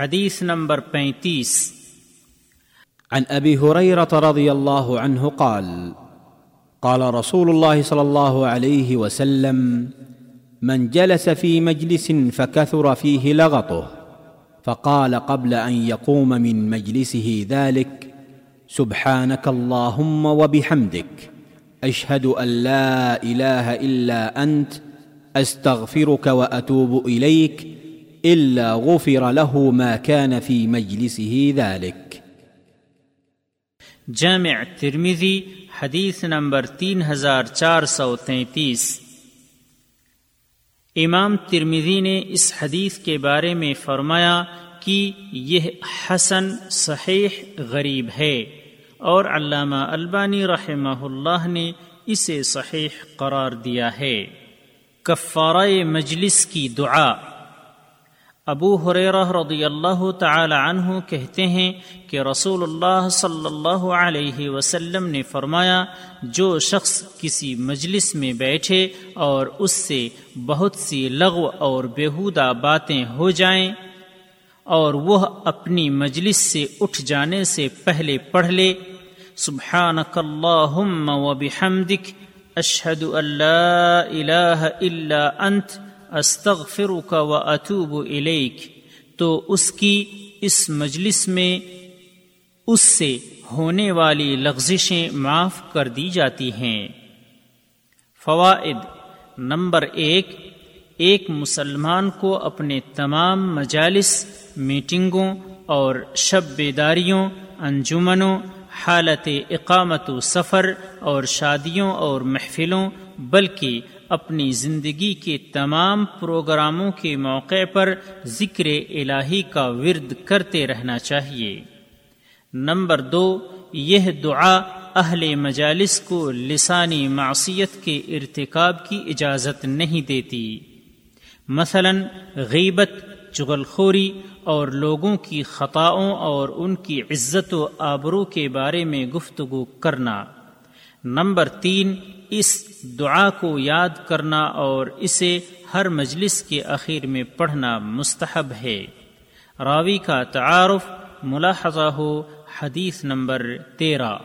حدیث نمبر پینتیس۔ عن ابي هريره رضي الله عنه قال قال رسول الله صلى الله عليه وسلم، من جلس في مجلس فكثر فيه لغطه فقال قبل ان يقوم من مجلسه ذلك سبحانك اللهم وبحمدك اشهد ان لا اله الا انت استغفرك واتوب اليك الا غفر له ما كان في مجلسه ذلك. جامع ترمیزی حدیث نمبر تین ہزار چار سو تینتیس. امام ترمیزی نے اس حدیث کے بارے میں فرمایا کہ یہ حسن صحیح غریب ہے اور علامہ البانی رحمہ اللہ نے اسے صحیح قرار دیا ہے۔ کفارہ مجلس کی دعا ابو حریرہ رضی اللہ تعالی عنہ کہتے ہیں کہ رسول اللہ صلی اللہ علیہ وسلم نے فرمایا، جو شخص کسی مجلس میں بیٹھے اور اس سے بہت سی لغو اور بیہودہ باتیں ہو جائیں اور وہ اپنی مجلس سے اٹھ جانے سے پہلے پڑھ لے، سبحانک اللہم و بحمدک، اشہد اللہ الہ الا انت استغفرک و اتوب الیک، تو اس کی اس مجلس میں اس سے ہونے والی لغزشیں معاف کر دی جاتی ہیں۔ فوائد نمبر ایک ایک مسلمان کو اپنے تمام مجالس، میٹنگوں اور شب بیداریوں، انجمنوں، حالت اقامت و سفر اور شادیوں اور محفلوں، بلکہ اپنی زندگی کے تمام پروگراموں کے موقع پر ذکر الہی کا ورد کرتے رہنا چاہیے۔ نمبر دو، یہ دعا اہل مجالس کو لسانی معصیت کے ارتکاب کی اجازت نہیں دیتی۔ مثلا، غیبت چغل خوری اور لوگوں کی خطاؤں اور ان کی عزت و آبرو کے بارے میں گفتگو کرنا۔ نمبر تین اس دعا کو یاد کرنا اور اسے ہر مجلس کے اخیر میں پڑھنا مستحب ہے۔ راوی کا تعارف ملاحظہ ہو حدیث نمبر تیرہ۔